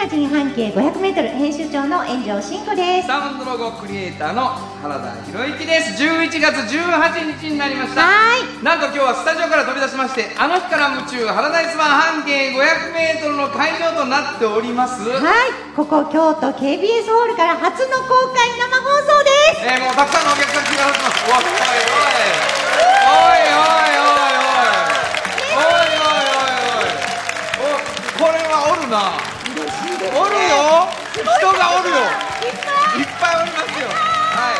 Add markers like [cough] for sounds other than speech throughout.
半径 500m 編集長の炎上真子です。サウンドロゴクリエイターの原田博之です。11月18日になりました。なんと今日はスタジオから飛び出しましてあの日から夢中原田一番半径 500m の会場となっております。はい。ここ京都 KBS ホールから初の公開生放送です。えー、もうたくさんのお客さん来てくださっます。これはおるなおるよ。人がおるよ。いっぱいおりますよ。はい、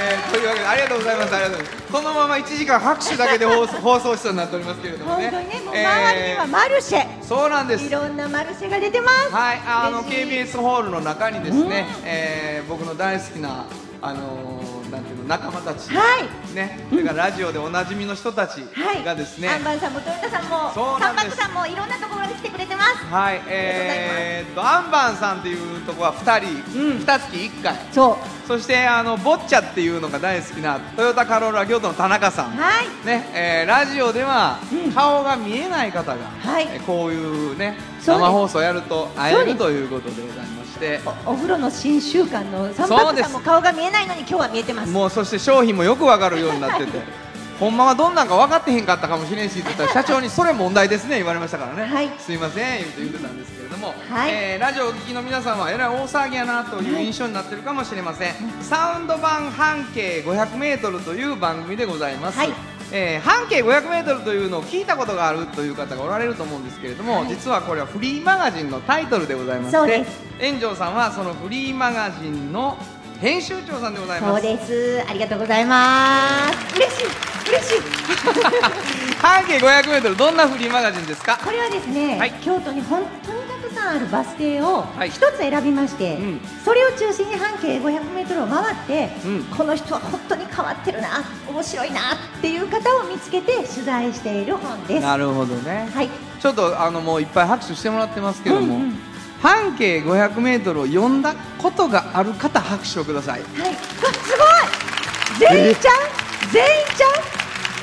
えー、というわけでありがとうございます。ありがとうございます。このまま1時間拍手だけで放送 [laughs] 放送しそうになっておりますけれどもね。本当にね、もう周りにはマルシェ、えーそうなんです。いろんなマルシェが出てます。はい、あの KBS ホールの中にですね、えー僕の大好きなあのーなんていうの仲間たち、はい。ね、それからラジオでおなじみの人たちはい、がですね、アンバンさんも豊田さんも、そうなんです。さんもいろんなところに来てくれてます。はい、えーっとアンバンさんっていうとこは2人、うん。2月1回。そそしてあのボッチャっていうのが大好きなトヨタカローラ京都の田中さん、う、はい、ねえーラジオではうん。顔が見えない方が、はい。えーこういうね生放送やると会えるということでございまして。おお風呂の新習慣の三そうです。幕さんも顔が見えないのに今日は見えてます。もうそして商品もよくわかるようになってて。[laughs] ほんまはどんなんか分かってへんかったかもしれんしって言ったら [laughs] 社長にそれ問題ですね言われましたからね、はい。すいません言って言ってたんですけれども、はい。えーラジオをお聞きの皆さんはえらい大騒ぎやなという印象になってるかもしれません、サウンド版半径 500m という番組でございます、はいえー半径 500m というのを聞いたことがあるという方がおられると思うんですけれども、はい。実はこれはフリーマガジンのタイトルでございましてそうです。炎上さんはそのフリーマガジンの編集長さんでございます。そうです。ありがとうございます。嬉しい、嬉しい。[laughs] 半径 500m どんなフリーマガジンですか？これはですね、はい。京都に本当にたくさんあるバス停をはい。一つ選びまして、うん。それを中心に半径500メートルを回って、うん。この人は本当に変わってるな、面白いなっていう方を見つけて取材している本です。なるほどね、はい、ちょっとあのもういっぱい拍手してもらってますけども、うんうん。半径 500m を読んだことがある方拍手をください。はい、わすごい！全員ちゃう？全員ちゃ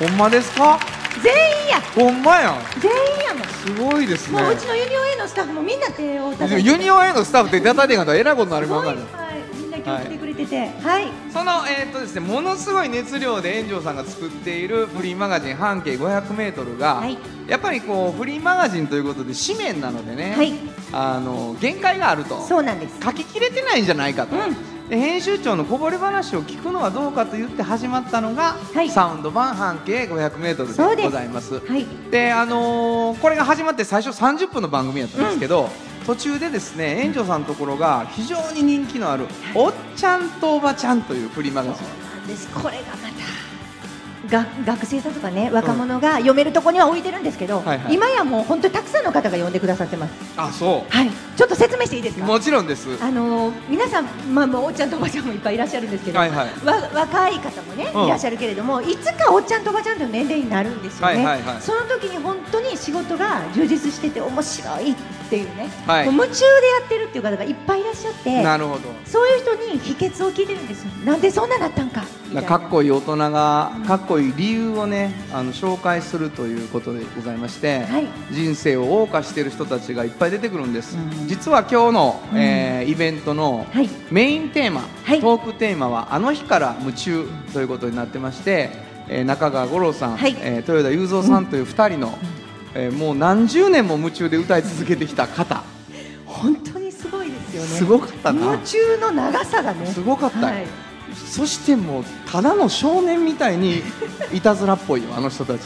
う？ほんまですか？全員や。ほんまやん。全員やもん、すごいですね。もううちのユニオン A のスタッフもみんな手を叩いてユニオン A のスタッフって出たてがえらいことになりすごい、ますかはい。ら、みんな今日来てくれてて。はい、その、えーとですね、ものすごい熱量で炎上さんが作っているフリーマガジン半径 500m が、はい。やっぱりこうフリーマガジンということで紙面なのでね、はい。あの限界があると。そうなんです。書ききれてないんじゃないかと、うんで編集長のこぼれ話を聞くのはどうかと言って始まったのが、はい。サウンド版半径 500m そうでございます。はい。であのーこれが始まって最初30分の番組やったんですけど、途中でですね園長さんのところが非常に人気のある「おっちゃんとおばちゃん」というフリーマガジンです。これがが学生さんとかね若者が読めるとこには置いてるんですけど、はいはい。今やもう本当にたくさんの方が読んでくださってます。あそはい。ちょっと説明していいですうか？もちろんです。あのー皆さん、まあ、まあおっちゃんとおばちゃんもいっぱいいらっしゃるんですけど、はいはい。わ若い方もね、うん。いらっしゃるけれどもいつかおっちゃんとおばちゃんという年齢になるんですよね、はいはいはい。その時に本当に仕事が充実してて面白いっていうね、はい。もう夢中でやってるっていう方がいっぱいいらっしゃってなるほど。そういう人に秘訣を聞いてるんですよ。なんでそんななったんかかっこいい大人がかっこいい理由をねあの紹介するということでございまして、はい。人生を謳歌している人たちがいっぱい出てくるんです、うん。実は今日の、うん。えーイベントのはい。メインテーマ、はい。トークテーマは「あの日から夢中」ということになってまして、えー中川五郎さん、はい。えー豊田雄三さんという2人の、えーもう何十年も夢中で歌い続けてきた方。本当にすごいですよね。すごかったな。夢中の長さがね。すごかった。よはいそしてもうただの少年みたいにいたずらっぽいよあの人たち。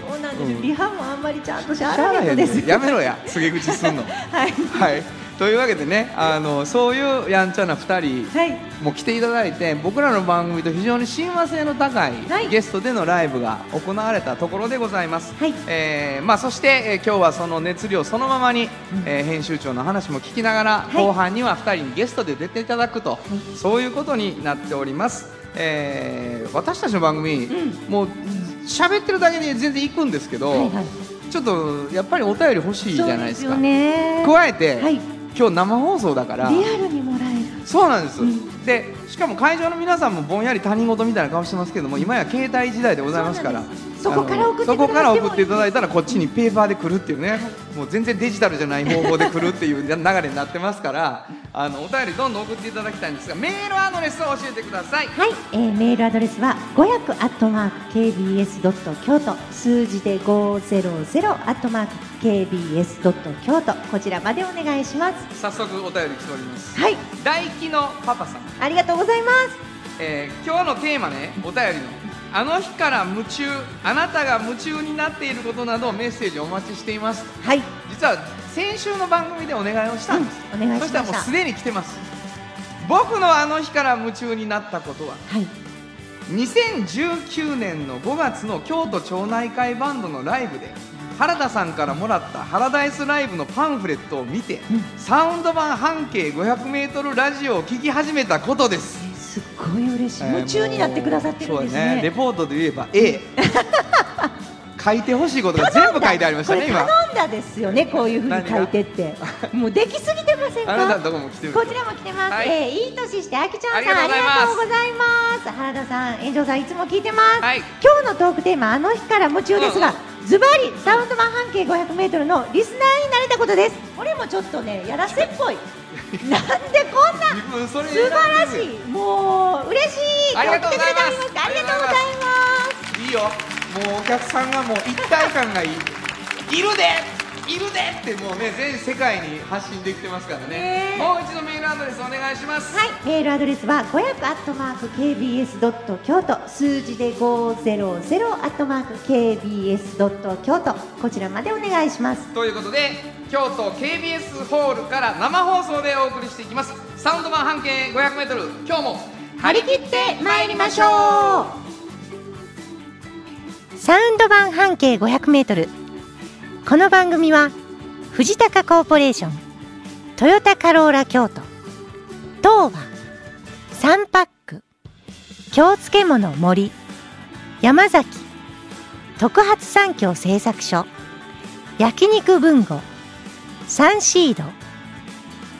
そうなんです、うん。リハもあんまりちゃんとししゃあないです。ね。やめろや。告げ口すんの。[laughs] はい。はいというわけでねあのそういうやんちゃな2人はい。も来ていただいて僕らの番組と非常に親和性の高いはい。ゲストでのライブが行われたところでございます、はい。えーまあ、そして、えー今日はその熱量そのままに、えー編集長の話も聞きながら、い。後半には2人にゲストで出ていただくと、そういうことになっております、えー私たちの番組、もう喋ってるだけで全然行くんですけど、はいはい。ちょっとやっぱりお便り欲しいじゃないですか。すよね。加えて、はい今日生放送だから。リアルにもらえる。そうなんです、うん。でしかも会場の皆さんもぼんやり他人事みたいな顔してますけども今や携帯時代でございますからそこから送ってそこから送っていただいたらこっちにペーパーで来るっていうね、もう全然デジタルじゃない方法で来るっていう流れになってますから。あのお便りどんどん送っていただきたいんですがメールアドレスを教えてください。はい、えーメールアドレスは500アットマーク KBS ドット京都数字で500アットマーク KBS ドット京都こちらまでお願いします。早速お便り来ております。はい。大輝のパパさん、ありがとうございます。えー今日のテーマねお便りのあの日から夢中あなたが夢中になっていることなどメッセージお待ちしています。はい。実は先週の番組でお願いをしたんです、うんお願いしました。そしたらもうすでに来てます。僕のあの日から夢中になったことははい。2019年の5月の京都町内会バンドのライブで原田さんからもらったハラダイスライブのパンフレットを見て、うん。サウンド版半径 500m ラジオを聴き始めたことです。えーすっごい嬉しい、えー夢中になってくださってるんですそうだレね。ポートで言えば A [laughs] 書いてほしいことが全部書いてありましたね頼んだですよねこういうふうに書いてって。もうできすぎてませんか？どこも来てるこちらも来てます、はい。えーいい年してあきちゃんさんありがとうございます。原田さん炎上さんいつも聞いてます、はい。今日のトークテーマあの日から夢中ですが、ズバリサウンド版半径 500m のリスナーになれたことです。これもちょっとねやらせっぽいなんでこんな素晴らしい。もう嬉しい。ありがとうございます。ありがとうございます。いいよ。もうお客さんがもう一体感がいい。いるでいるでってもうね全世界に発信できてますからね。もう一度メールアドレスお願いします。はい、メールアドレスは500アットマーク KBS ドット京都数字で500アットマーク KBS ドット京都こちらまでお願いします。ということで京都 KBS ホールから生放送でお送りしていきます。サウンド版半径 500m 今日も張り切って参りましょう。サウンド版半径500メートル。この番組は藤高コーポレーショントヨタカローラ京都東和サンパック京漬物森山崎特発産業製作所焼肉文吾サンシード。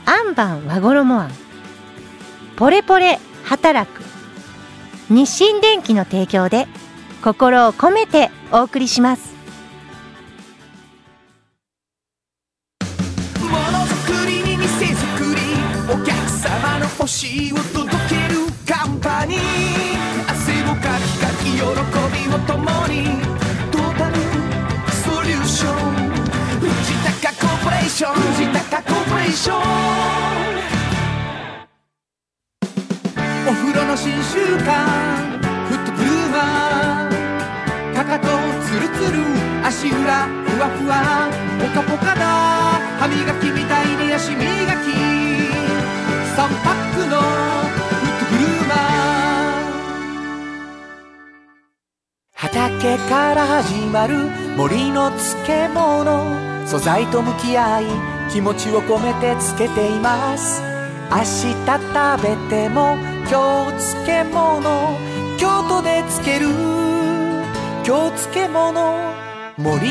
アンバン和衣あん。ポレポレ働く。日清電機の提供で心を込めてお送りします。まる森の漬物素材と向き合い気持ちを込めてつけています。明日食べても今日漬物京都で漬ける。京漬物森。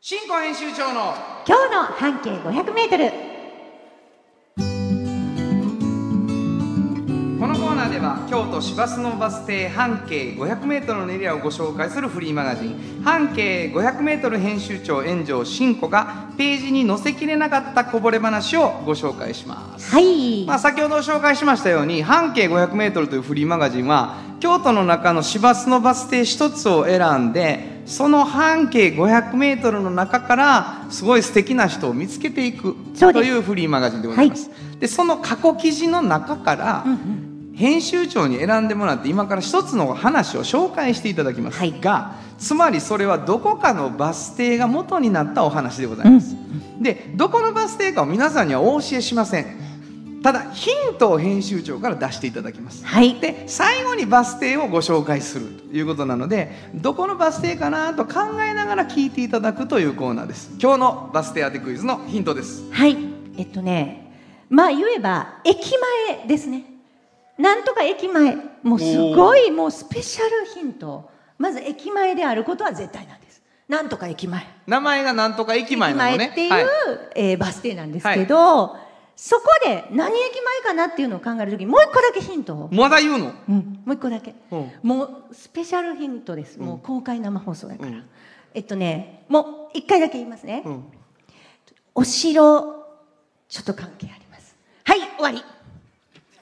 新庫編集長の今日の半径500メートルこのコーナーでは京都市バスのバス停半径 500m のエリアをご紹介するフリーマガジン半径 500m 編集長炎上真子がページに載せきれなかったこぼれ話をご紹介します。はい、まあ、先ほど紹介しましたように半径 500m というフリーマガジンは京都の中の市バスのバス停一つを選んでその半径 500m の中からすごい素敵な人を見つけていくというフリーマガジンでございます、でその過去記事の中から、うんうん編集長に選んでもらって今から一つの話を紹介していただきます、はい。がつまりそれはどこかのバス停が元になったお話でございます、でどこのバス停かを皆さんにはお教えしません。ただヒントを編集長から出していただきます。はい。で最後にバス停をご紹介するということなのでどこのバス停かなと考えながら聞いていただくというコーナーです。今日のバス停当てクイズのヒントです。はい。えっとねまあ言えば駅前ですねなんとか駅前。もうすごいもうスペシャルヒント。まず駅前であることは絶対なんです。なんとか駅前。名前がなんとか駅前なのね。駅前っていう、はい。えーバス停なんですけど、そこで何駅前かなっていうのを考えるときもう一個だけヒントを、まだ言うの？うん、もう一個だけ、うん。もうスペシャルヒントです。もう公開生放送やから、うん。えっとねもう一回だけ言いますね、うん。お城ちょっと関係あります。はい終わり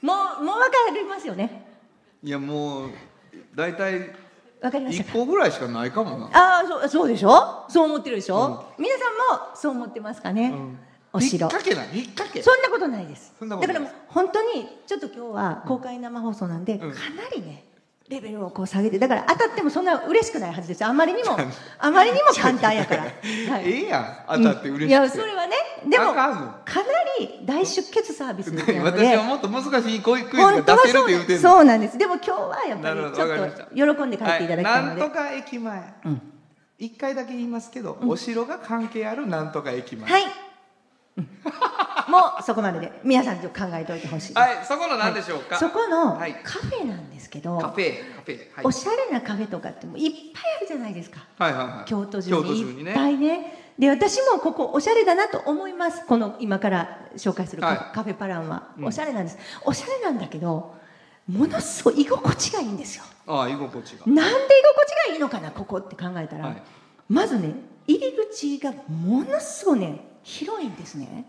もうもう分かりますよね。いやもう大体1分かりました。か個ぐらいしかないかもな。ああそうそうでしょ？そう思ってるでしょ、皆さんもそう思ってますかね、うん。お城。引っ掛けない引っ掛け。そんなことないです。だから本当にちょっと今日は公開生放送なんで、ん。かなりねレベルをこう下げてだから当たってもそんな嬉しくないはずですあまりにもあまりにも簡単やから、[laughs] はい。ええやん。当たって嬉しくて、いやそれはねでもあかなり大出血サービスなので。[laughs] 私はもっと難しいこういうクイズ本当はが出せるそうなんって言うてんの。そうなんです。でも今日はやっぱりちょっと喜んで帰っていただきたいので、はい、なんとか駅前、一回だけ言いますけど、お城が関係あるなんとか駅前。はい、うんもうそこまでで皆さんちょっと考えておいてほしい。はいそこの何でしょうか、そこのはい。カフェなんですけど、カフェカフェ。はい。おしゃれなカフェとかってもういっぱいあるじゃないですか。はいはいはい。京都中に。いっぱいね。で私もここおしゃれだなと思います。この今から紹介するカ,、はい。カフェパランは。うん。おしゃれなんです、おしゃれなんだけどものすごい居心地がいいんですよ。ああ居心地が。なんで居心地がいいのかなここって考えたら、はい。まずね入り口がものすごいね広いんですね。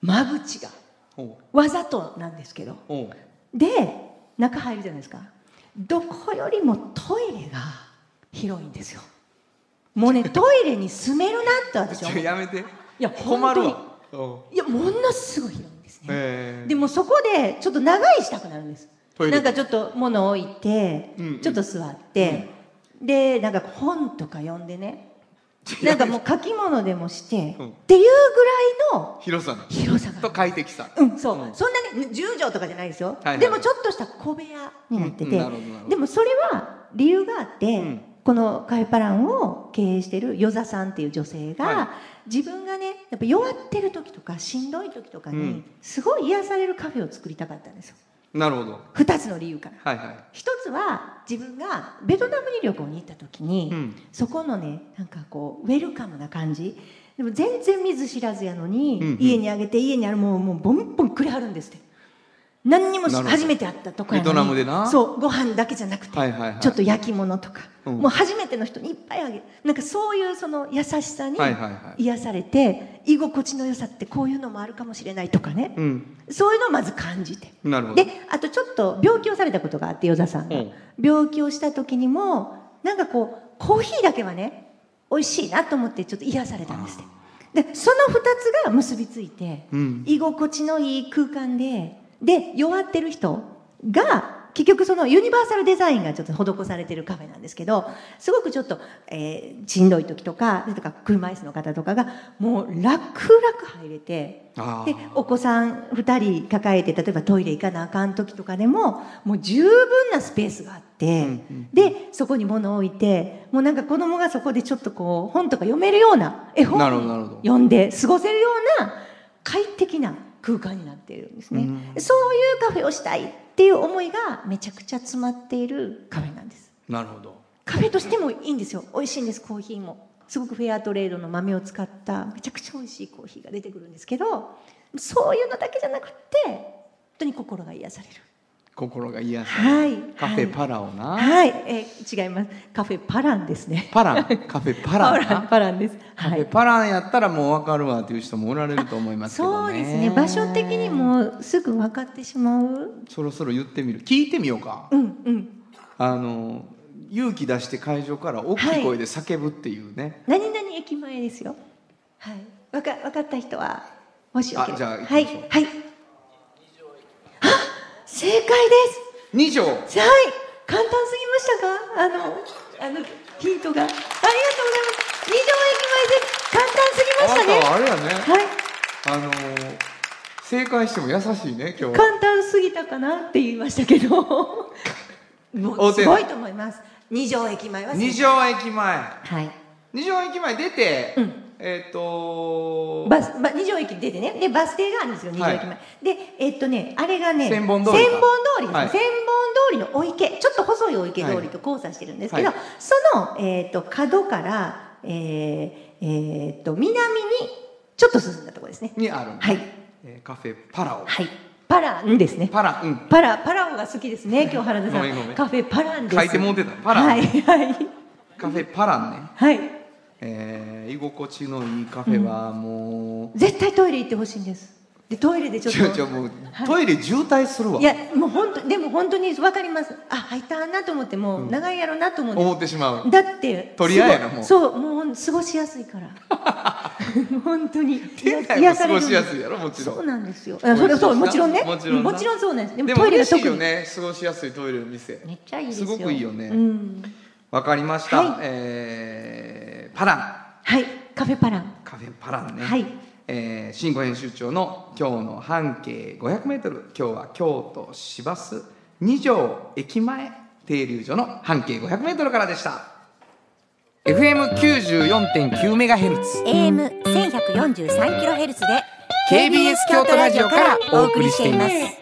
間口が。ほわざとなんですけど。で中入るじゃないですか。どこよりもトイレが広いんですよ。もうねトイレに住めるなって私は思う。[laughs] ょやめて。いや困るわ。いやものすごい広いんですね。でもそこでちょっと長居したくなるんです。なんかちょっと物置いて、うんうん。ちょっと座って、でなんか本とか読んでね [laughs] なんかもう書き物でもして、うん。っていうぐらいの広さの。広さが。と快適さ。うん、そう、うん。そんなに10畳とかじゃないですよ、はいはい。でもちょっとした小部屋になってて、うんでもそれは理由があって、うん。このカフェパランを経営している与座さんっていう女性が、はい。自分がねやっぱ弱ってる時とかしんどい時とかに、うん。すごい癒されるカフェを作りたかったんですよなるほど。2つの理由から。はいはい。一つは自分がベトナムに旅行に行った時に、うん。そこのねなんかこうウェルカムな感じ。でも全然見ず知らずやのに、うんうん。家にあげて家にあるもうもうボンボンくれはるんですって何にも初めて会ったとこやのにベトナムでな。そうご飯だけじゃなくて、ちょっと焼き物とか、うん。もう初めての人にいっぱいあげるなんかそういうその優しさに癒されて、居心地の良さってこういうのもあるかもしれないとかね、うん。そういうのをまず感じて。なるほど。であとちょっと病気をされたことがあって与座さんが、うん。病気をした時にもなんかこうコーヒーだけはね美味しいなと思ってちょっと癒されたんですって。でその2つが結びついて、うん。居心地のいい空間でで弱ってる人が結局そのユニバーサルデザインがちょっと施されてるカフェなんですけどすごくちょっと、えーしんどい時とかとか車椅子の方とかがもう楽々入れてでお子さん2人抱えて例えばトイレ行かなあかん時とかでももう十分なスペースがあって、うんうんでそこに物を置いてもうなんか子供がそこでちょっとこう本とか読めるような絵本なるほどなるほど。読んで過ごせるような快適な空間になっているんですね、うん。そういうカフェをしたいっていう思いがめちゃくちゃ詰まっているカフェなんです。なるほど。カフェとしてもいいんですよ。美味しいんですコーヒーも。すごくフェアトレードの豆を使っためちゃくちゃ美味しいコーヒーが出てくるんですけどそういうのだけじゃなくて本当に心が癒される心が癒されるはいカフェパラをな、はい、えー違います。カフェパランですね。パランカフェパランな。パランパランですカフェはいパランやったらもう分かるわっていう人もおられると思いますけどね。そうですね。場所的にもすぐ分かってしまう。そろそろ言ってみる。聞いてみようか。うんうん。あの勇気出して会場から大きい声で叫ぶっていうね、何々駅前ですよ。はい。わか分かった人はもしよければ。あじゃあ行きましょう。はいはい。あ正解です。二条。はい。簡単すぎましたかあのあのヒントが。ありがとうございます。二条駅前で簡単すぎましたね。あれやね。はい。あのー正解しても優しいね今日簡単すぎたかなって言いましたけど。[laughs] もうすごいと思います。二条駅前は二条駅前。はい。二条駅前出て、うんえっ、とバス、ば二条駅に出てね。でバス停があるんですよ二条駅前、はでえっとねあれがね千本通りか。千本通りです、はい。千本通りのお池。ちょっと細いお池通りと交差してるんですけど、はい。その、えっと角からえーえっと南にちょっと進んだところですね。にある、はい。えーカフェパラオ、はい。パランですね。パラうん。パラパラオが好きですね [laughs] 今日原田さん。カフェパランです。書いてもうてたパランはい。はい。カフェパランね、はいえー居心地のいいカフェはもう、絶対トイレ行ってほしいんです。でトイレでちょっと。ちょちょもう、トイレ渋滞するわ。いやもう本当でも本当に分かります。あ入ったなと思ってもう長いやろなと思うんです思ってしまう。だって取り合いやなすごいもう。そうもう過ごしやすいから。[laughs] 本当に。店内も過ごしやすいやろもちろん。そうなんですよ。あそれそうもちろんね。もちろんな。もちろんそうなんです。ででもトイレが特に。ね過ごしやすいトイレの店。めっちゃいいですよ。すごくいいよね。うん。わかりました、はい。えーパラン。はいカフェパラン。カフェパランね、はい。えー新語編集長の今日の半径 500m 今日は京都市バス二条駅前停留所の半径 500m からでした。FM94.9 メガヘルツ。AM 1143キロヘルツで KBS 京都ラジオからお送りしています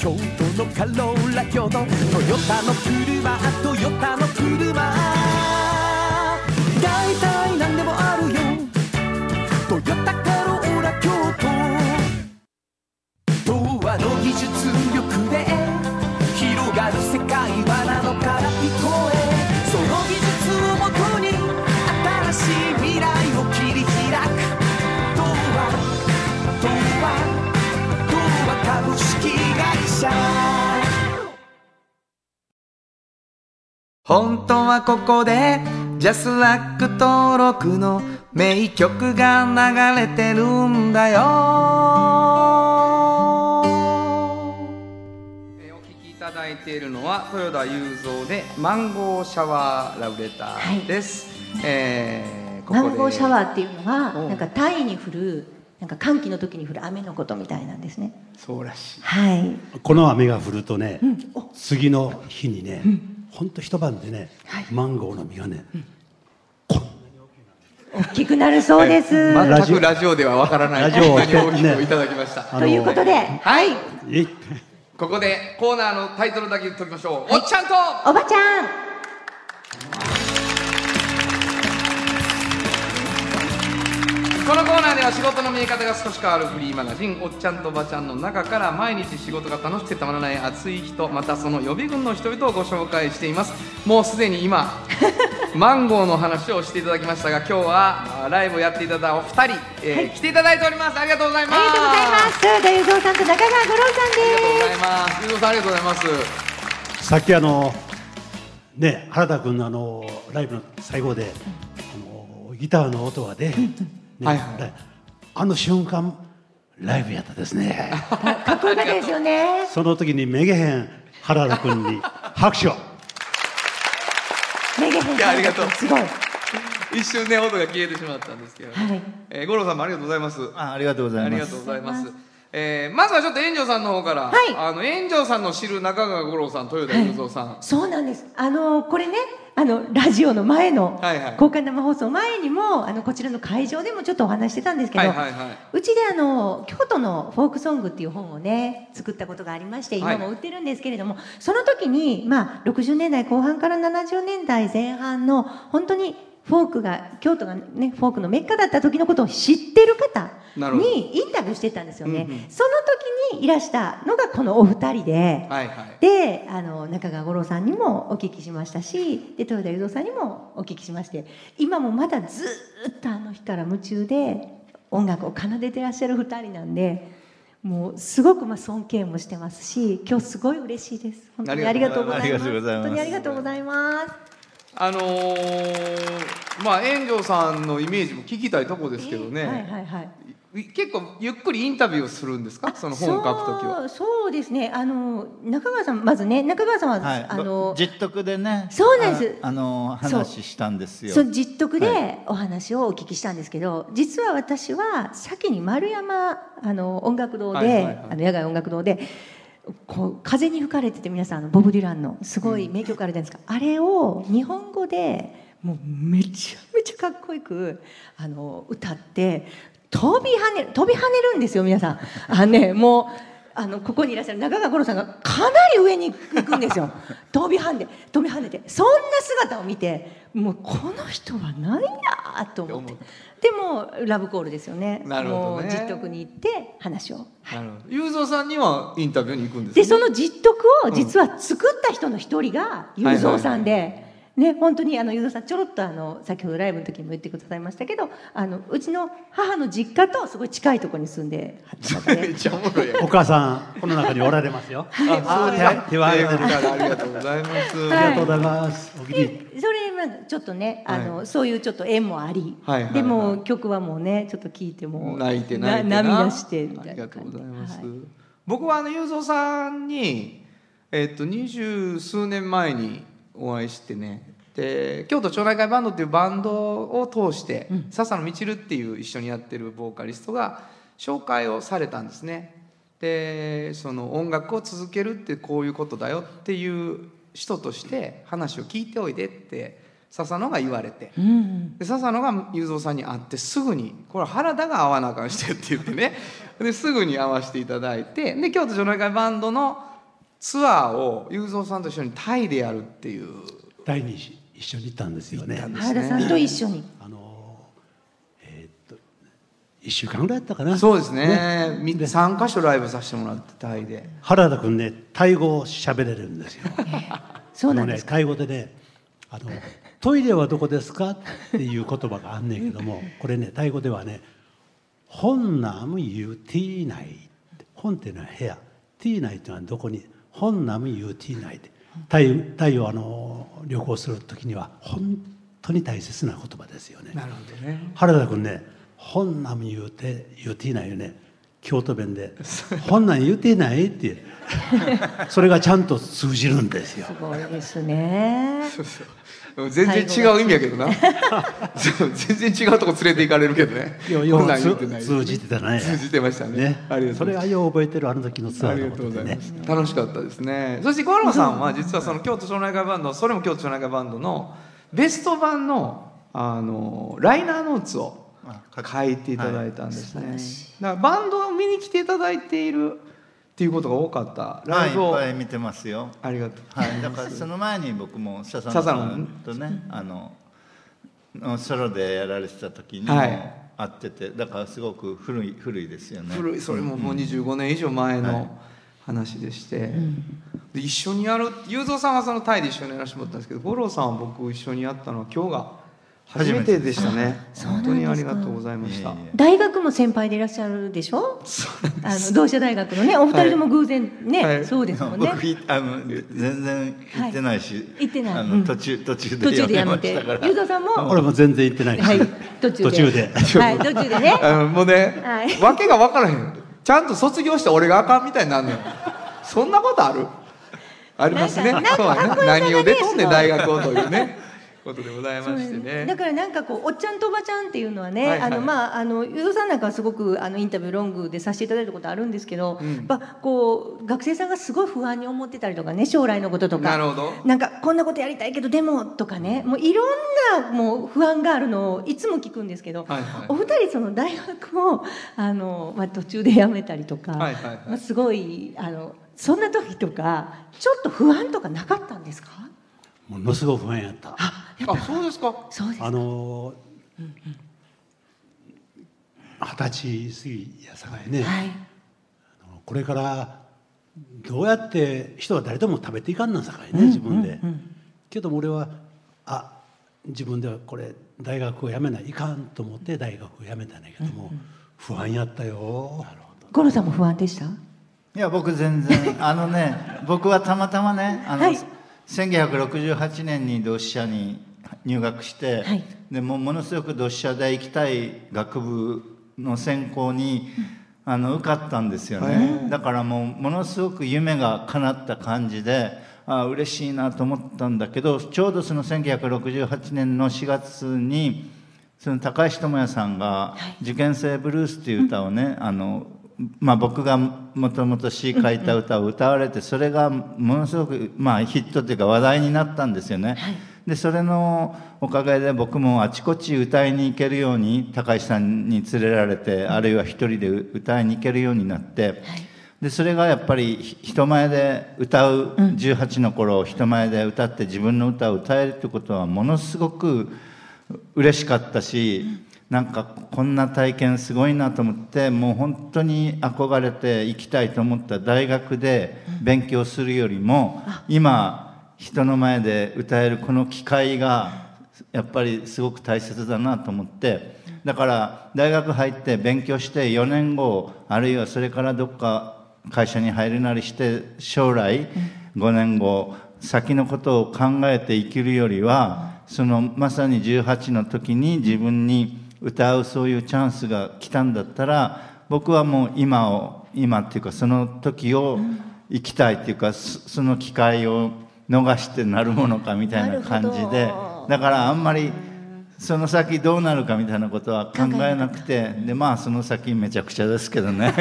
京都のカローラ京都トヨタの車トヨタの車大体何でもある本当はここでジャスラック登録の名曲が流れてるんだよ。えーお聴きいただいているのは豊田雄三でマンゴーシャワーラブレターです、えーここで。マンゴーシャワーっていうのはうん。なんかタイに降るなんか寒気の時に降る雨のことみたいなんですね。そうらしい。はい。この雨が降るとね、うん。お。次の日にね、ほんと一晩でね、マンゴーの実がね、大きくなるそうです、全くラジオではわからない。ラジオを大きくいただきました、あのということではい。えここでコーナーのタイトルだけ言っておきましょう、おっちゃんと。おばちゃんこのコーナーでは仕事の見え方が少し変わるフリーマガジン「おっちゃんとばちゃん」の中から毎日仕事が楽しくてたまらない熱い人またその予備軍の人々をご紹介しています。もうすでに今 [laughs] マンゴーの話をしていただきましたが今日はあライブをやっていただいたお二人、えー来ていただいております。ありがとうございあます。りがとうございます。豊田雄三さんと中川五郎さんありがとうごでざいます。ゆうぞうさんありがとうございます。さっきあのね原田君のあのライブの最後で、あのギターの音がで、ね [laughs] はいはい。であの瞬間ライブやったですね。すかっこよかったですよね。その時にめげへん原田君に拍手を。メゲヘンいやありがとう。すごい。一瞬ね音が消えてしまったんですけど、はい。えー五郎さんもありがとうございます。あありがとうございます。ありがとうございます。えーまずはちょっと炎上さんの方から、はい。あの炎上さんの知る中川五郎さん、豊田雄三さん、そうなんです。あのこれね、あのラジオの前のはいはい。公開生放送前にもあのこちらの会場でもちょっとお話ししてたんですけど、はいはいはい。うちであの京都のフォークソングっていう本をね作ったことがありまして今も売ってるんですけれども、その時にまあ60年代後半から70年代前半の本当にフォークが京都がねフォークのメッカだった時のことを知ってる方にインタビューしてたんですよね。うんうん。そのにいらしたのがこのお二人で、はいはい。であの中川五郎さんにもお聞きしましたしで豊田雄三さんにもお聞きしまして今もまだずーっとあの日から夢中で音楽を奏でてらっしゃる二人なんでもうすごくまあ尊敬もしてますし今日すごい嬉しいです。本当にありがとうございます。ありがとうございます。本当にありがとうございます。あのーまあ炎上さんのイメージも聞きたいとこですけどね、はいはいはい。結構ゆっくりインタビューをするんですか？その本を書くときは。そうそうですね。あの中川さんまずね中川さんは、はい、あの実得でね。そうなんです。ああの話したんですよ。そう実得はでお話をお聞きしたんですけど、実は私は先に丸山あの音楽堂で、はいはいはい。あの野外音楽堂でこう風に吹かれてて皆さんあのボブ・ディランのすごい名曲あるじゃないですか、あれを日本語でもうめちゃめちゃかっこよくあの歌って飛び跳ねる飛び跳ねるんですよ皆さん。あのねもうあのここにいらっしゃる中川五郎さんがかなり上に行くんですよ。[laughs] 飛び跳ねて飛び跳ねてそんな姿を見てもうこの人は何やと思って。でもラブコールですよね。なるほどね。もう実得に行って話を。雄三さんにはインタビューに行くんですね。でその実得を実は作った人の一人が雄三さんで。ね、本当にあの雄三さんちょろっとあの先ほどライブの時にも言ってくださいましたけどあのうちの母の実家とすごい近いところに住んで [laughs] お母さんこの中におられますよ。あ手手を挙げて。る。ありがとうございます。ありがとうございます。それまあちょっとねあの、そういうちょっと縁もあり、はいはいはいでも曲はもうねちょっと聴いても泣いて泣いて涙してみたいなありがとうございます、はい。僕はあの雄三さんにえっと二十数年前にお会いしてね。で京都町内会バンドっていうバンドを通して、笹野みちるっていう一緒にやってるボーカリストが紹介をされたんですね。でその音楽を続けるってこういうことだよっていう人として話を聞いておいでって笹野が言われて、うんで笹野が雄三さんに会ってすぐに「これ原田が会わなあかんして」って言ってね。ですぐに会わせていただいてで京都町内会バンドのツアーを雄三さんと一緒にタイでやるっていう。第二子一緒に行ったんですよね。原田さんと一緒に。あのえーっと一週間ぐらいやったかな。そうですね。みで3箇所ライブさせてもらってタイで。原田君ねタイ語を喋れるんですよ。[laughs] そうなんですねタイ語でねあのトイレはどこですかっていう言葉があんねんけども [laughs] これねタイ語ではね本ナムユーティーナイ本っていうのは部屋。ティーナイっていうのはどこに本ナムユーティーナイってタイタイをあの旅行する時には本当に大切な言葉ですよね。なるほどね。原田君ね本なん言うて言うていないよね。京都弁で「本なん言うてない?」ってそれがちゃんと通じるんですよ。すごいですね全然違う意味やけどな。[laughs] 全然違うとこ連れて行かれるけどね。よよこんなん言通ってない。通じてたね。通じてましたね。ね。ありがとございます。そうれがよう覚えてるあの時のツアーのありがことうございます。楽しかったですね。そして五郎さんは実はその京都町内会バンド、それも京都町内会バンドのベスト版のあのライナーノーツをあ書いていただいたんですね。だからバンドを見に来ていただいているっていうことが多かった。ラはい、いイブを、っぱい見てますよ。ありがとう。はい、だからその前に僕も笹野さんとね、あののソロでやられてた時にもはい。会ってて、だからすごく古い古いですよね。古いそれももう25年以上前の話でして、で一緒にやる雄三さんはそのタイで一緒にやらせてもらったんですけど五郎さんは僕一緒にやったのは今日が初めてでしたね。本当にありがとうございました。大学も先輩でいらっしゃるでしょ？あの同志社大学のねお二人とも偶然ね、はい。そうですもんね。僕いあの全然行ってないし、行ってない。途中途中途中ででやめてしたから。ゆうぞうさんも？俺も全然行ってないはい。途中で。途中で。はい途中でね。あのもうね、はい。わけが分からへん。ちゃんと卒業して俺があかんみたいになんねん。そんなことある？ありますね。何を出とんね大学をというねことでございましてね。だからなんかこうおっちゃんとおばちゃんっていうのはね、はいはい。あのまああのゆうさんなんかはすごくあのインタビューロングでさせていただいたことあるんですけど、うん。やっぱこう学生さんがすごい不安に思ってたりとかね将来のこととか。なるほど。なんかこんなことやりたいけどでもとかねもういろんなもう不安があるのをいつも聞くんですけど、はいはい。お二人その大学をあの、まあ、途中で辞めたりとか、はいはいはい。まあ、すごいあのそんな時とかちょっと不安とかなかったんですか？ものすごく不安やった。あそうですか？そうですあの二十歳過ぎやさかいね、はい。あのこれからどうやって人は誰でも食べていかんなんさかいね自分で、けども俺はあ自分ではこれ大学を辞めないかんと思って大学を辞めたんだけども、不安やったよ。五郎さんも不安でした？いや僕全然。あのね僕はたまたまねあの、はい1968年に同志社に入学して、はい。でもうものすごく同志社大行きたい学部の専攻に、あの受かったんですよね、だからもうものすごく夢が叶った感じであ嬉しいなと思ったんだけどちょうどその1968年の4月にその高橋智也さんが「受験生ブルース」っていう歌をね、あのまあ、僕がもともと詩書いた歌を歌われてそれがものすごく、まあ、ヒットというか話題になったんですよね。でそれのおかげで僕もあちこち歌いに行けるように高橋さんに連れられてあるいは一人で歌いに行けるようになって、でそれがやっぱりひ人前で歌う18の頃人前で歌って自分の歌を歌えるってことはものすごく嬉しかったし、なんかこんな体験すごいなと思ってもう本当に憧れて行きたいと思った大学で勉強するよりも、今人の前で歌えるこの機会がやっぱりすごく大切だなと思ってだから大学入って勉強して4年後あるいはそれからどっか会社に入るなりして将来5年後先のことを考えて生きるよりはそのまさに18の時に自分に歌うそういうチャンスが来たんだったら僕はもう今を今っていうかその時を生きたいっていうかそその機会を逃してなるものかみたいな感じでだからあんまりその先どうなるかみたいなことは考えなくてでまあその先めちゃくちゃですけどね。[laughs]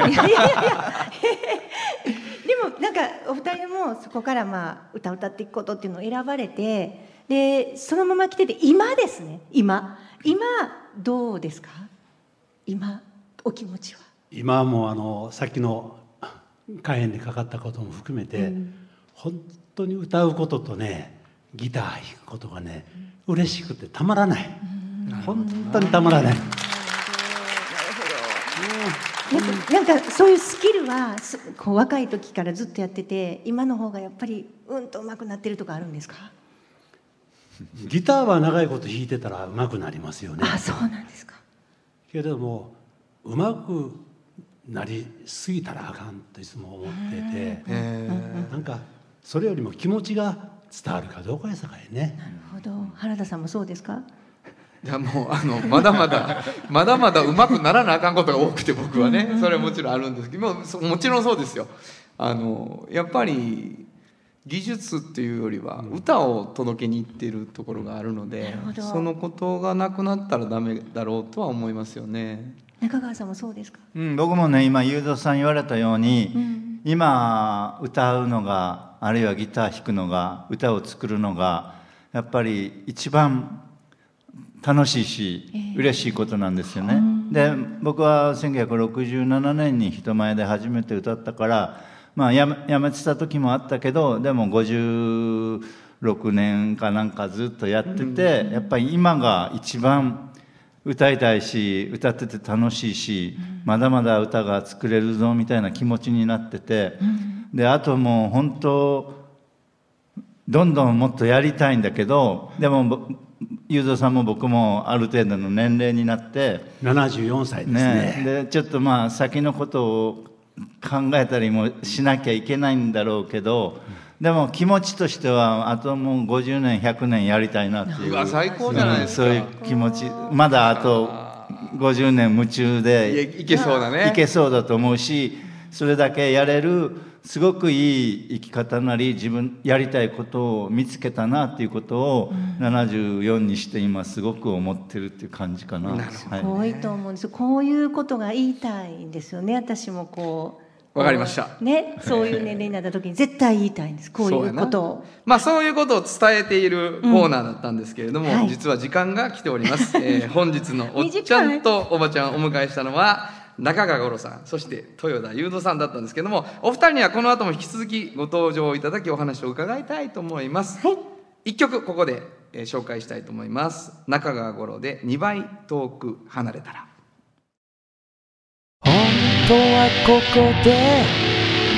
でもなんかお二人もそこからまあ歌を歌っていくことっていうのを選ばれてでそのまま来てて今ですね。今。今どうですか？今お気持ちは？今はもうあのさっきの肝炎にかかったことも含めて、本当に歌うこととねギター弾くことがね、嬉しくてたまらない、本当にたまらない、なん。かなんかそういうスキルはすこう若い時からずっとやってて今の方がやっぱりうんと上手くなってるとかあるんですか？[laughs] ギターは長いこと弾いてたら上手くなりますよね。あそうなんですか。けれども上手くなりすぎたらあかんといつも思っててえなんかそれよりも気持ちが伝わるかどうかやさかいね。なるほど。原田さんもそうですか？いやもうあのまだまだ [laughs] まだまだうまくならなあかんことが多くて僕はね。それはもちろんあるんですけどもちろんそうですよ。あのやっぱり技術っていうよりは歌を届けに行っているところがあるのでなるほど。そのことがなくなったらダメだろうとは思いますよね。中川さんもそうですか？うん、僕もね今雄三さん言われたように、ん。今歌うのがあるいはギター弾くのが歌を作るのがやっぱり一番楽しいし、嬉しいことなんですよね。で僕は1967年に人前で初めて歌ったから、まあ、やめやめてた時もあったけどでも56年かなんかずっとやってて、やっぱり今が一番歌いたいし歌ってて楽しいし、まだまだ歌が作れるぞみたいな気持ちになってて、であともう本当どんどんもっとやりたいんだけどでもぼ雄三さんも僕もある程度の年齢になって、74歳ですね。ね、でちょっとまあ先のことを考えたりもしなきゃいけないんだろうけど、でも気持ちとしてはあともう50年100年やりたいなっていう。最高じゃないですか。うんそういう気持ち。まだあと50年夢中でいけそうだね。いけそうだと思うしそれだけやれるすごくいい生き方なり自分やりたいことを見つけたなっていうことを74にして今すごく思ってるっていう感じかな。なるはい。すごいと思うんです。こういうことが言いたいんですよね。私もこうわかりました。ねそういう年齢になった時に絶対言いたいんです。こういうことを。まあそういうことを伝えているコーナーだったんですけれども、うんはい。実は時間が来ております、えー本日のおっちゃんとおばちゃんをお迎えしたのは中川五郎さんそして豊田雄三さんだったんですけどもお二人にはこの後も引き続きご登場いただきお話を伺いたいと思います、はい。一曲ここで、えー紹介したいと思います。中川五郎で2倍遠く離れたら。本当はここで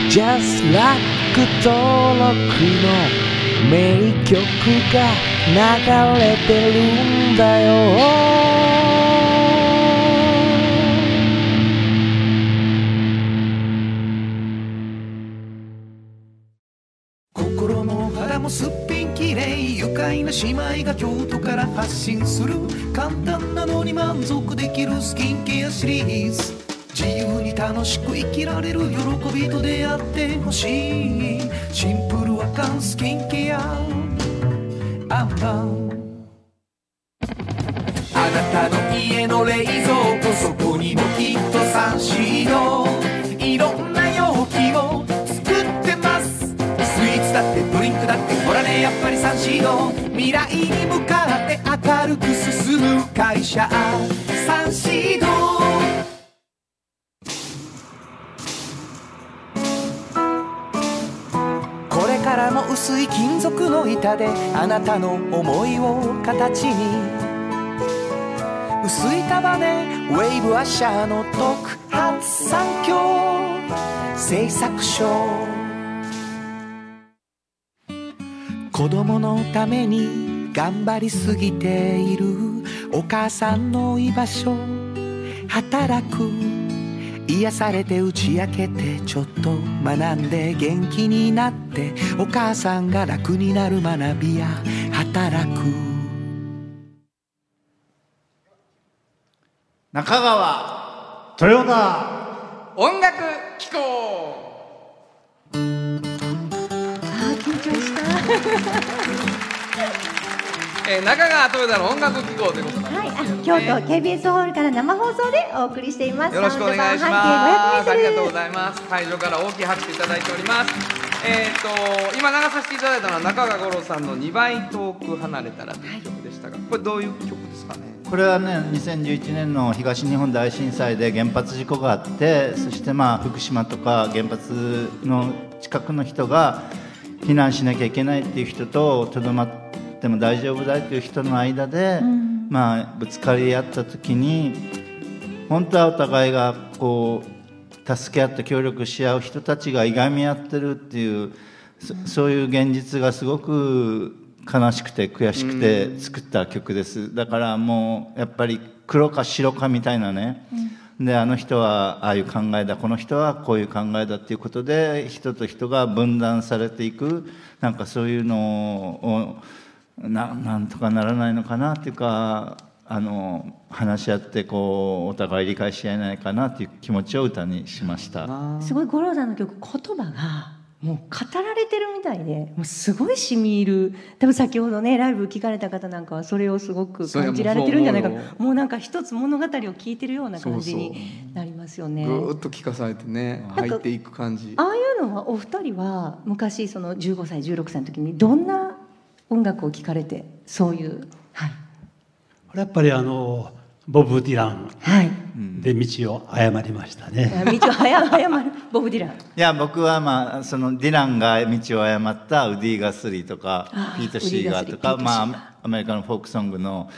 Just Like 登録の名曲が流れてるんだよもすっぴんきれい愉快な姉妹が京都から発信する簡単なのに満足できるスキンケアシリーズ。自由に楽しく生きられる喜びと出会ってほしい。シンプルアカンスキンケア。アンパンあなたの家の冷蔵庫そこにもきっとサンシードねやっぱりサンシード未来に向かって明るく進む会社。サンシードこれからも薄い金属の板であなたの思いを形に。薄い束ねウェーブアッシャーの特発産業製作所子供のために頑張りすぎている。お母さんの居場所働く。癒されて打ち明けてちょっと学んで元気になって。お母さんが楽になる学びや働く。中川豊田。音楽機構えー中川豊田の音楽機構ということなんはい、あ京都 KBS ホールから生放送でお送りしています。よろしくお願いします。サウンド版半径500メートルありがとうございます。会場から大きい拍手いただいております。えっ、と今流させていただいたのは中川五郎さんの2倍遠く離れたらという曲でしたが、これどういう曲ですかね？これはね2011年の東日本大震災で原発事故があってそしてまあ福島とか原発の近くの人が避難しなきゃいけないっていう人ととどまっても大丈夫だっていう人の間で、まあぶつかり合った時に本当はお互いがこう助け合って協力し合う人たちがいがみ合ってるっていうそそういう現実がすごく悲しくて悔しくて作った曲です。だからもうやっぱり黒か白かみたいなね、であの人はああいう考えだこの人はこういう考えだっていうことで人と人が分断されていくなんかそういうのをななんとかならないのかなっていうかあの話し合ってこうお互い理解し合えないかなっていう気持ちを歌にしました。すごい五郎さんの曲言葉がもう語られてるみたいでもうすごい染み入る。多分先ほどねライブ聞かれた方なんかはそれをすごく感じられてるんじゃないか。もそうなんか一つ物語を聞いてるような感じになりますよね。ぐーっと聞かされてね、か入っていく感じ。ああいうのはお二人は昔その15歳16歳の時にどんな音楽を聴かれてそういうはい。これやっぱりあのボブ・ディラン。はい。で道を誤りましたね。道を早早まるボブ・ディラン。いや僕はまあそのディランが道を誤ったウディ・ガスリーとかピート・シーガーとかまあアメリカのフォークソングの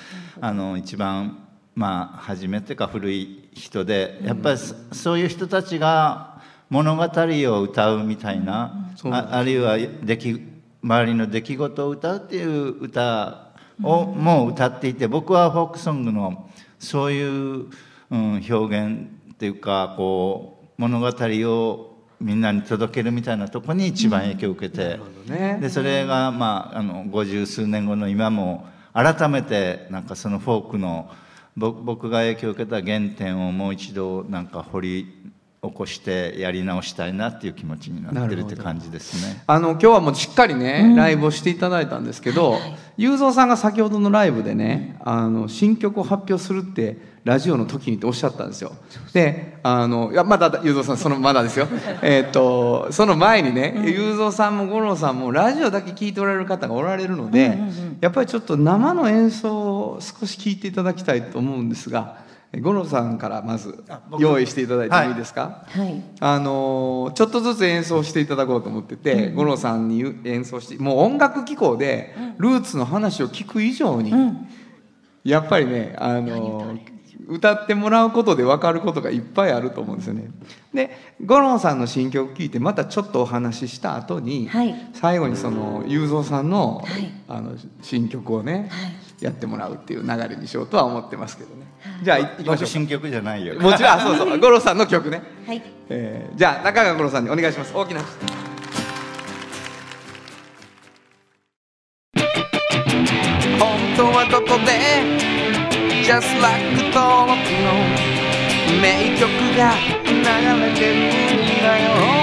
あの一番まあ初めてか古い人でやっぱりそそういう人たちが物語を歌うみたいなそうなん。ああるいは出来周りの出来事を歌うっていう歌をもう歌っていて僕はフォークソングのそういう、うん、表現っていうかこう物語をみんなに届けるみたいなとこに一番影響を受けて、ね。でそれがまああの五十数年後の今も改めてなんかそのフォークのぼ僕が影響を受けた原点をもう一度なんか掘り起こしてやり直したいなっていう気持ちになってるって感じですね。あの今日はもうしっかりね、ライブをしていただいたんですけど、雄三さんが先ほどのライブでねあの新曲を発表するってラジオの時にっておっしゃったんですよ。であのいやまだ雄三さんそのまだですよ。[laughs] えっとその前にね雄三さんも五郎さんもラジオだけ聞いておられる方がおられるので、やっぱりちょっと生の演奏を少し聞いていただきたいと思うんですが五郎さんからまず僕用意していただいてもいいですか、はい。あのーちょっとずつ演奏していただこうと思ってて、五郎さんに演奏してもう音楽機構でルーツの話を聞く以上に、やっぱりね、あのー歌ってもらうことで分かることがいっぱいあると思うんですよね。で五郎さんの新曲聴いてまたちょっとお話しした後に、はい。最後にその雄三さんの,、はい。あの新曲をね、はい。やってもらうっていう流れにしようとは思ってますけどね。じゃあい行きましょう僕新曲じゃないよか。もちろんあそうそう [laughs] 五郎さんの曲ね。はいえーじゃあ中川五郎さんにお願いします。大きな拍手本当はどこで Just like 登録の名曲が流れてるんだよ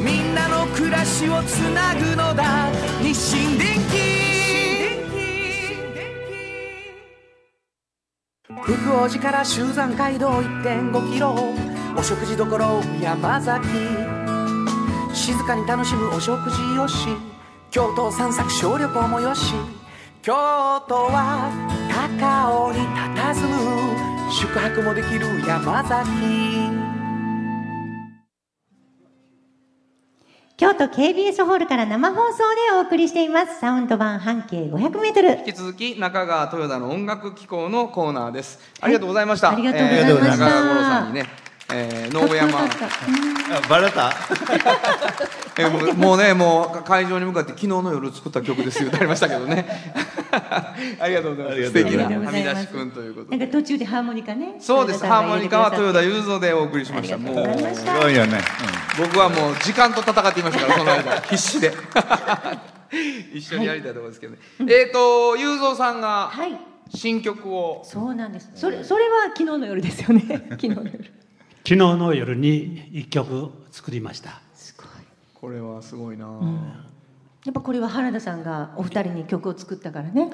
みんなの暮らしをつなぐのだ。日清電気福王寺から集山街道1.5キロ。お食事処山崎。静かに楽しむお食事よし。京都散策小旅行もよし。京都は高尾に佇む。宿泊もできる山崎。京都 KBS ホールから生放送でお送りしていますサウンド版半径500メートル引き続き中川豊田の音楽機構のコーナーです。ありがとうございました。ありがとうございましたえー中川五郎さんにね、えー、能山あバレた？[laughs] えーもうねもう会場に向かって昨日の夜作った曲ですよ歌いましたけどね。[laughs] ありがとうございます。素敵なはざいますみ出し君ということで。なんか途中でハーモニカねそうです。ハーモニカは豊田優雄三でお送りしました。ありもうすごいよね、僕はもう時間と戦っていましたから [laughs] その間。必死で。[laughs] 一緒にやりたいところですけどね。えっと雄三さんがはい。新曲を。そうなんです。それそれは昨日の夜ですよね。[laughs] 昨日の夜。昨日の夜に一曲作りました。すごい。これはすごいな。やっぱこれは原田さんがお二人に曲を作ったからね。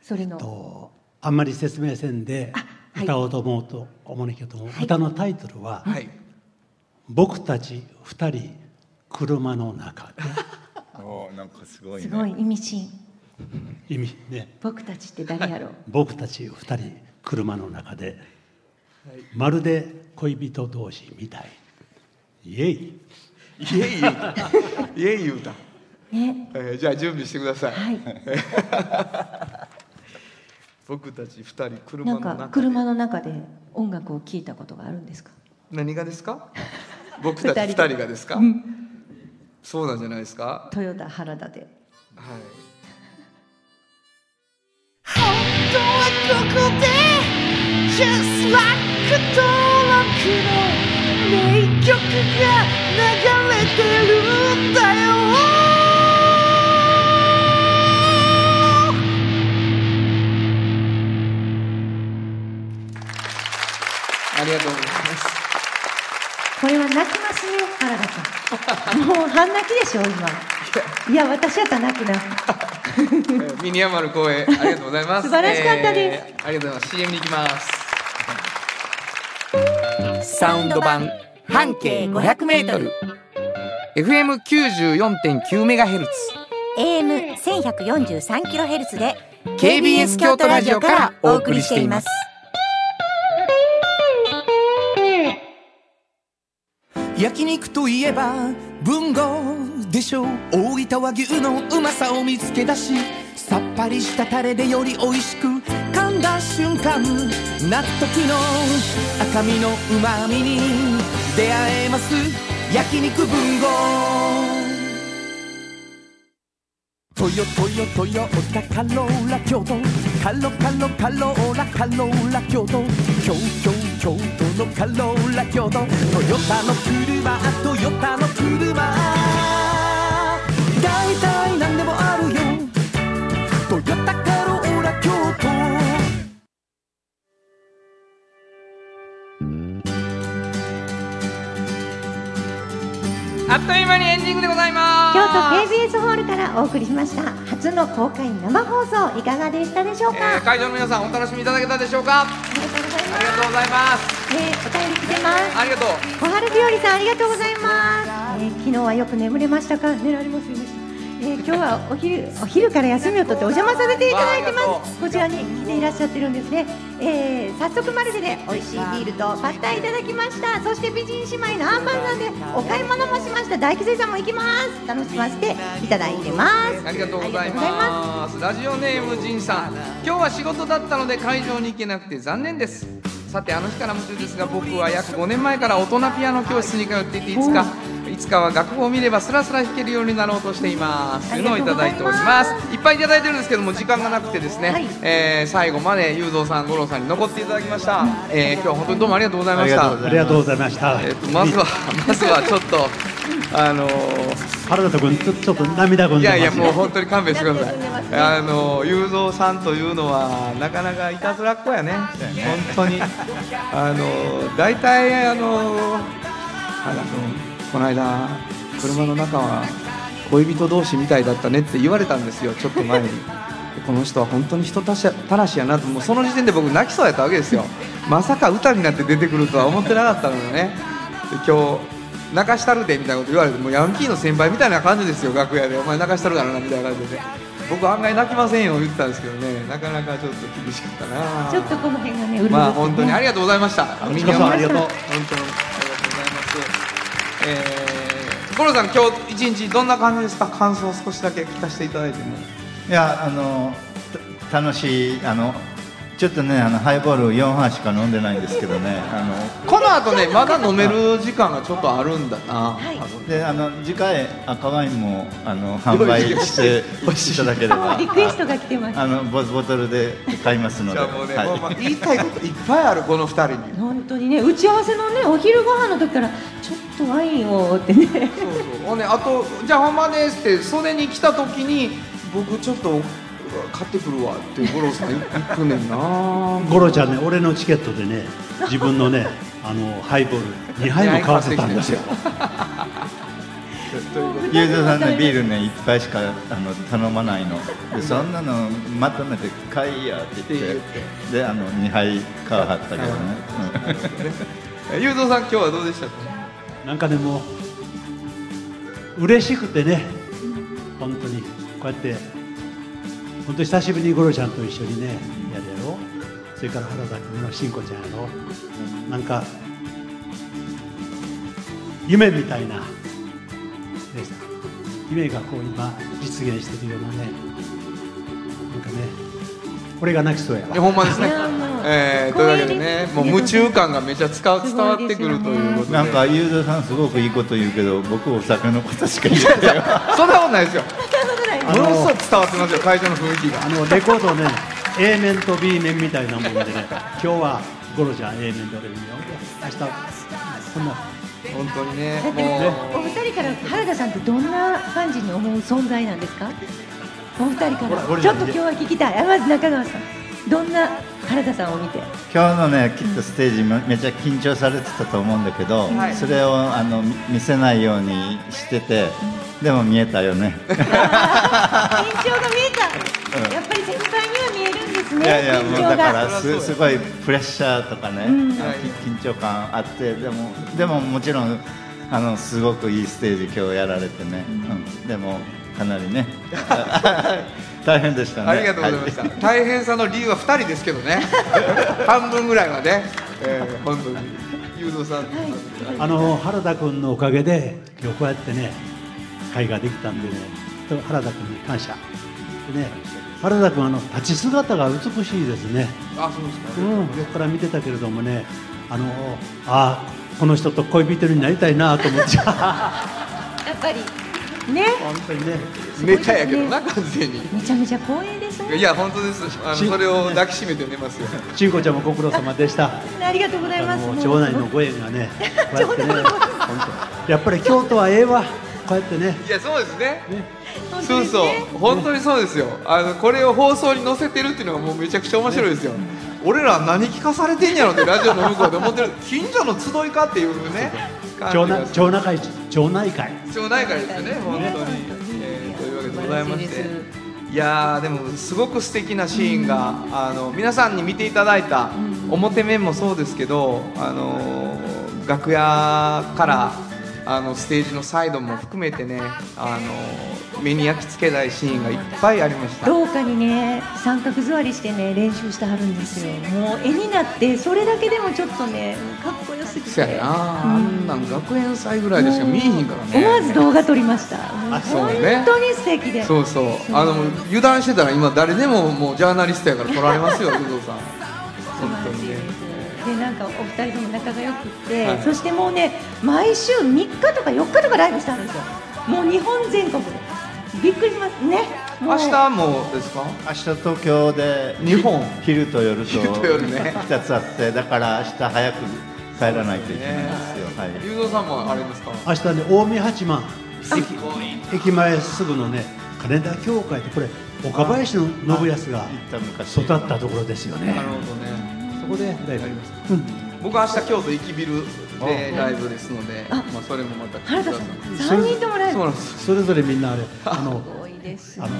それの。とあんまり説明せんではい。歌おうと思うと思うんだけども、歌のタイトルははい。「僕たち二人車の中で。[laughs] おーなんかすごいね。すごい意味深」意味ね。僕たちって誰やろう？僕たち二人車の中で。まるで恋人同士みたい。イエイ。イエイ。言うた。イエイ言うた。ね。えーじゃあ準備してください。はい。[laughs] 僕たち二人車なんかの中で。車の中で音楽を聴いたことがあるんですか？何がですか？僕たち二二人人がですか？そうなんじゃないですか？トヨタ原田ではい。本当はここで Just like 登録の名曲が流れてるんだよありがとうございます。これは泣きますね原田さん。もう半泣きでしょ今。いや私やったら泣くな。え [laughs] ーミニヤマル公演ありがとうございます。素晴らしかったです。えーありがとうございます。CM に行きます。サウンド版半径 500m FM 94.9メガヘルツ。AM 1143キロヘルツで KBS 京都ラジオからお送りしています焼肉といえば文豪でしょう。大分和牛のうまさを見つけ出しさっぱりしたタレでより美味しく噛んだ瞬間納得の赤身のうまみに出会えます。焼肉文豪。トヨトヨトヨタカローラ京都。カロカロカローラカローラ京都。京京京都。のカローラ京都トヨタの車トヨタの車。あっという間にエンディングでございます。京都 KBS ホールからお送りしました。初の公開生放送いかがでしたでしょうか、えー会場の皆さんお楽しみいただけたでしょうか？ありがとうございあます。りがとうございます。えーお便り来てます。ありがとう。小春日和さんありがとうございます、えー昨日はよく眠れましたか？寝られますよねえー今日はお昼お昼から休みを取ってお邪魔させていただいてます。こちらに来ていらっしゃってるんですね、えー早速マルシェで美味しいビールとパッタイいただきました。そして美人姉妹のアンバンさんでお買い物もしました。大吉さんも行きます。楽しませていただいてます。ありがとうございまます。ラジオネームジンさん。今日は仕事だったので会場に行けなくて残念です。さてあの日から夢中ですが僕は約5年前から大人ピアノ教室に通っていていつかいつかは楽譜を見ればスラスラ弾けるようになろうとしています。というのをいただいております。いっぱいいただいてるんですけども時間がなくてですね、はい。えー最後まで雄三さん五郎さんに残っていただきました、えー今日は本当にどうもありがとうございました。ありがとうございますありがとうございました、えーとまずは [laughs] まずはちょっとあのー原田君ちょっと涙ぐんいでますやいやもう本当に勘弁してください。ね。あの雄三さんというのはなかなかいたずらっ子やね。本当に。あの大体あのあのこの間車の中は恋人同士みたいだったねって言われたんですよちょっと前に。この人は本当に人たしたらしやなともうその時点で僕泣きそうやったわけですよ。まさか歌になって出てくるとは思ってなかったのよね。で今日泣かしたるでみたいなこと言われてもうヤンキーの先輩みたいな感じですよ楽屋で。お前泣かしたるからなみたいな感じで。僕案外泣きませんよ言ってたんですけどね。なかなかちょっと厳しかったなちょっとこの辺がねうるまあ本当にありがとうございました。こちらこそありがとう本当にえー、五郎さん今日一日どんな感じですか？感想を少しだけ聞かせていただいても。いやあの楽しいあのちょっとねあのハイボール4杯しか飲んでないんですけどねあこの後ねまだ飲める時間がちょっとあるんだな、のであの次回赤ワインもあの販売していただければ。[laughs] リクエストが来てます。あのボボトルで買いますので。じゃあもうね、はい。言いたいこといっぱいあるこの二人に。本当にね打ち合わせのねお昼ご飯の時からちょっとワインをってね。そうそう。ほんであとじゃあ本番ですって袖に来た時に僕ちょっと買ってくるわって五郎さん行くねんな。[laughs] 五郎ちゃんね俺のチケットでね自分のね [laughs] あのハイボール2杯も買わせたんですよ。[laughs] ゆうぞうさんねビールね一杯しかあの頼まないの。でそんなのまとめて買いやって言って。であの2杯買わはったけどね、えゆうぞうさん今日はどうでしたか？なんかねもう嬉しくてね。本当に。こうやって本当に久しぶりに五郎ちゃんと一緒にねやるやろ。それから原田君のしんこちゃんやろ。なんか夢みたいな、ね、夢がこう今実現してるようなね。なんかね俺が泣きそうやわ。いやほんまですねえー、というわけでねもう夢中感がめちゃ伝わ伝わってくるということで。なんかゆうぞうさんすごくいいこと言うけど僕お酒のことしか言ってない。そんなことないですよ。ものすごい伝わってますよ会場の雰囲気が。あのレコードね A 面と B 面みたいなもんでね今日はゴロちゃん A 面で俺見よ。う明日こんな。本当にねお二人から原田さんってどんな感じに思う存在なんですか？お二人かほらちょっと今日は聞きたい。あまず中川さんどんな原田さんを見て？今日のねきっとステージめめちゃ緊張されてたと思うんだけど、はい。それをあの見見せないようにしててでも見えたよね。[laughs] [laughs] 緊張が見えた、やっぱり先輩には見えるんですねいやいやもうだか緊張が。らすすごいプレッシャーとかね、うん。緊張感あってでもでももちろんあのすごくいいステージ今日やられてね、うん。でもかなりね。[laughs] 大変でしたね。ありがとうございました、は大変さの理由は2人ですけどね。[laughs] 半分ぐらいはね、えー、本当に。雄三さん、あの原田君のおかげで今日こうやってね会ができたんでねと原田君に感謝。でね原田君あの立ち姿が美しいですね。あそうですか、うん横から見てたけれどもねあのあこの人と恋人になりたいなと思って。[laughs] やっぱりね。本当にね。ネタやけどな完全に。めちゃめちゃ光栄ですね。いや本当です。あのしそれを抱きしめて寝ますよ。ちんこちゃんもご苦労様でした。ありがとうございます。町内のご縁がねこうやってね [laughs] 本当。やっぱり京都はええわ。こうやってね。いやそうですね。本当そうそう。本当にそうですよ。あのこれを放送に載せてるっていうのがもうめちゃくちゃ面白いですよ、俺ら何聞かされてんやろってラジオの向こうで思ってる。近所の集いかっていうね町内町内会町内会。町内会ですよね本当に、えーというわけでございまして。いやーでもすごく素敵なシーンが、あの皆さんに見ていただいた表面もそうですけど、あの楽屋からあのステージのサイドも含めてね、あの目に焼き付けたいシーンがいっぱいありました。廊下にね三角座りしてね練習してはるんですよ。もう絵になってそれだけでもちょっとねかっこよすぎそやてな、あんなん学園祭ぐらいでしか見えへんからね。思わず動画撮りました。そうね。本当に素敵で。そうそう。あの油断してたら今誰でももうジャーナリストやから取られますよ、[laughs] 有働さん。本当になんかお二人とも仲が良くって、はい。そしてもうね毎週3日とか4日とかライブしたんですよ。もう日本全国で。びっくりしますね。明日もですか？明日東京で日本昼と夜と昼と夜ね。2つあってだから明日早く帰らないといけないんですよ、はい。有働さんもあれですか？明日ね近江八幡。駅前すぐのね金田教会ってこれ岡林の信康が育ったところですよね。なるほどね。そこでライブあります、うん僕は明日京都駅ビルでライブですので、あまあそれもまた原田さん3人ともライブそれぞれみんなあれ [laughs] あのすごいですあの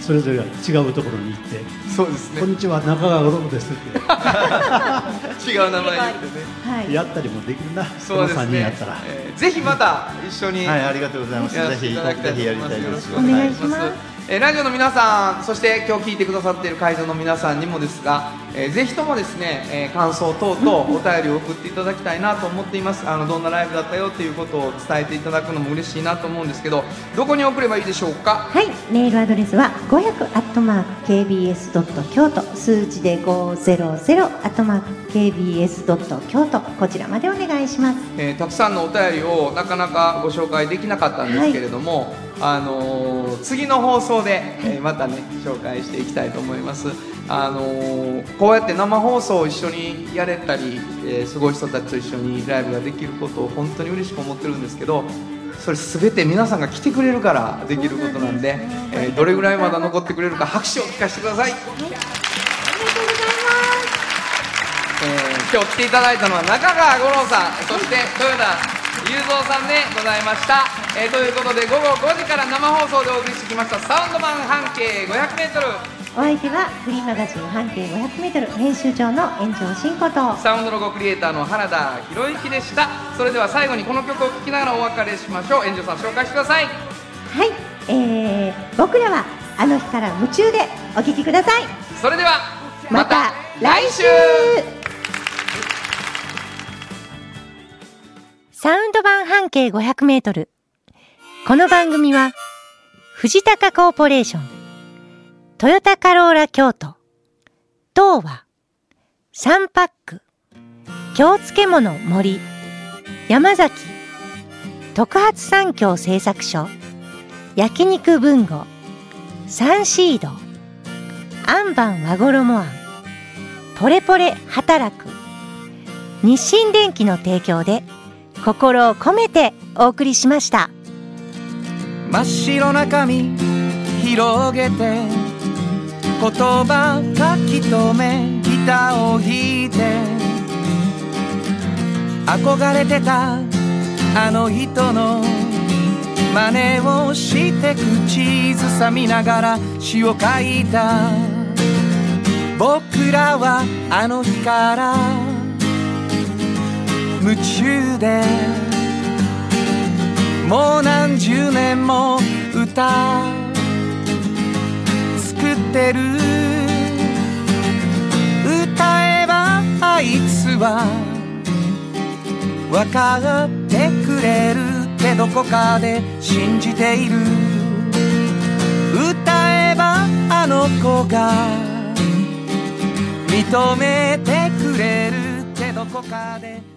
それぞれが違うところに行ってそうです「こんね。にちは中川五郎です」って [laughs] 違う名前言ってね。はいやったりもできるなそうですこの3人やねったら。えーぜひまた一緒に。はい、ありがとうございます。ぜひ、せていただきたいぜひやり。たいです。よろしくお願いします。えーラジオの皆さん、そして今日聞いてくださっている会場の皆さんにもですが、えーぜひともですね、えー感想等々お便りを送っていただきたいなと思っています。あのどんなライブだったよっていうことを伝えていただくのも嬉しいなと思うんですけど、どこに送ればいいでしょうか？はい、メールアドレスは500アットマーク KBS ドット京都数字で500アットマーク KBS ドット京都こちらまでお願いします。えーたくさんのお便りをなかなかご紹介できなかったんですけれども、あのー次の放送で、えーまたね紹介していきたいと思います、あのーこうやって生放送を一緒にやれたり、えーすごい人たちと一緒にライブができることを本当に嬉しく思ってるんですけどそれ全て皆さんが来てくれるからできることなんで、えーどれぐらいまだ残ってくれるか拍手を聞かせてください、えー今日来ていただいたのは中川五郎さんそして豊田雄三さんでございました、えーということで午後5時から生放送でお送りしてきましたサウンド版半径 500m お相手はフリーマガジン半径500メートル編集長の炎上真子と。サウンドロゴクリエイターの原田博之でした。それでは最後にこの曲を聴きながらお別れしましょう。炎上さん紹介してください。はい、えー、僕らはあの日から夢中でお聴きください。それではまた来週サウンド版半径500メートル。この番組は、藤高コーポレーション、トヨタカローラ京都、東和、サンパック、京漬物森、山崎、特発産業製作所、焼肉文吾、サンシード、アンバン和衣あん、ポレポレ働く、日清電機の提供で、心を込めてお送りしました。真っ白な紙広げて言葉書き留めギターを弾いて憧れてたあの人の真似をして口ずさみながら詩を書いた僕らはあの日から夢中でもう何十年も歌作ってる歌えばあいつは分かってくれるってどこかで信じている。歌えばあの子が認めてくれるってどこかで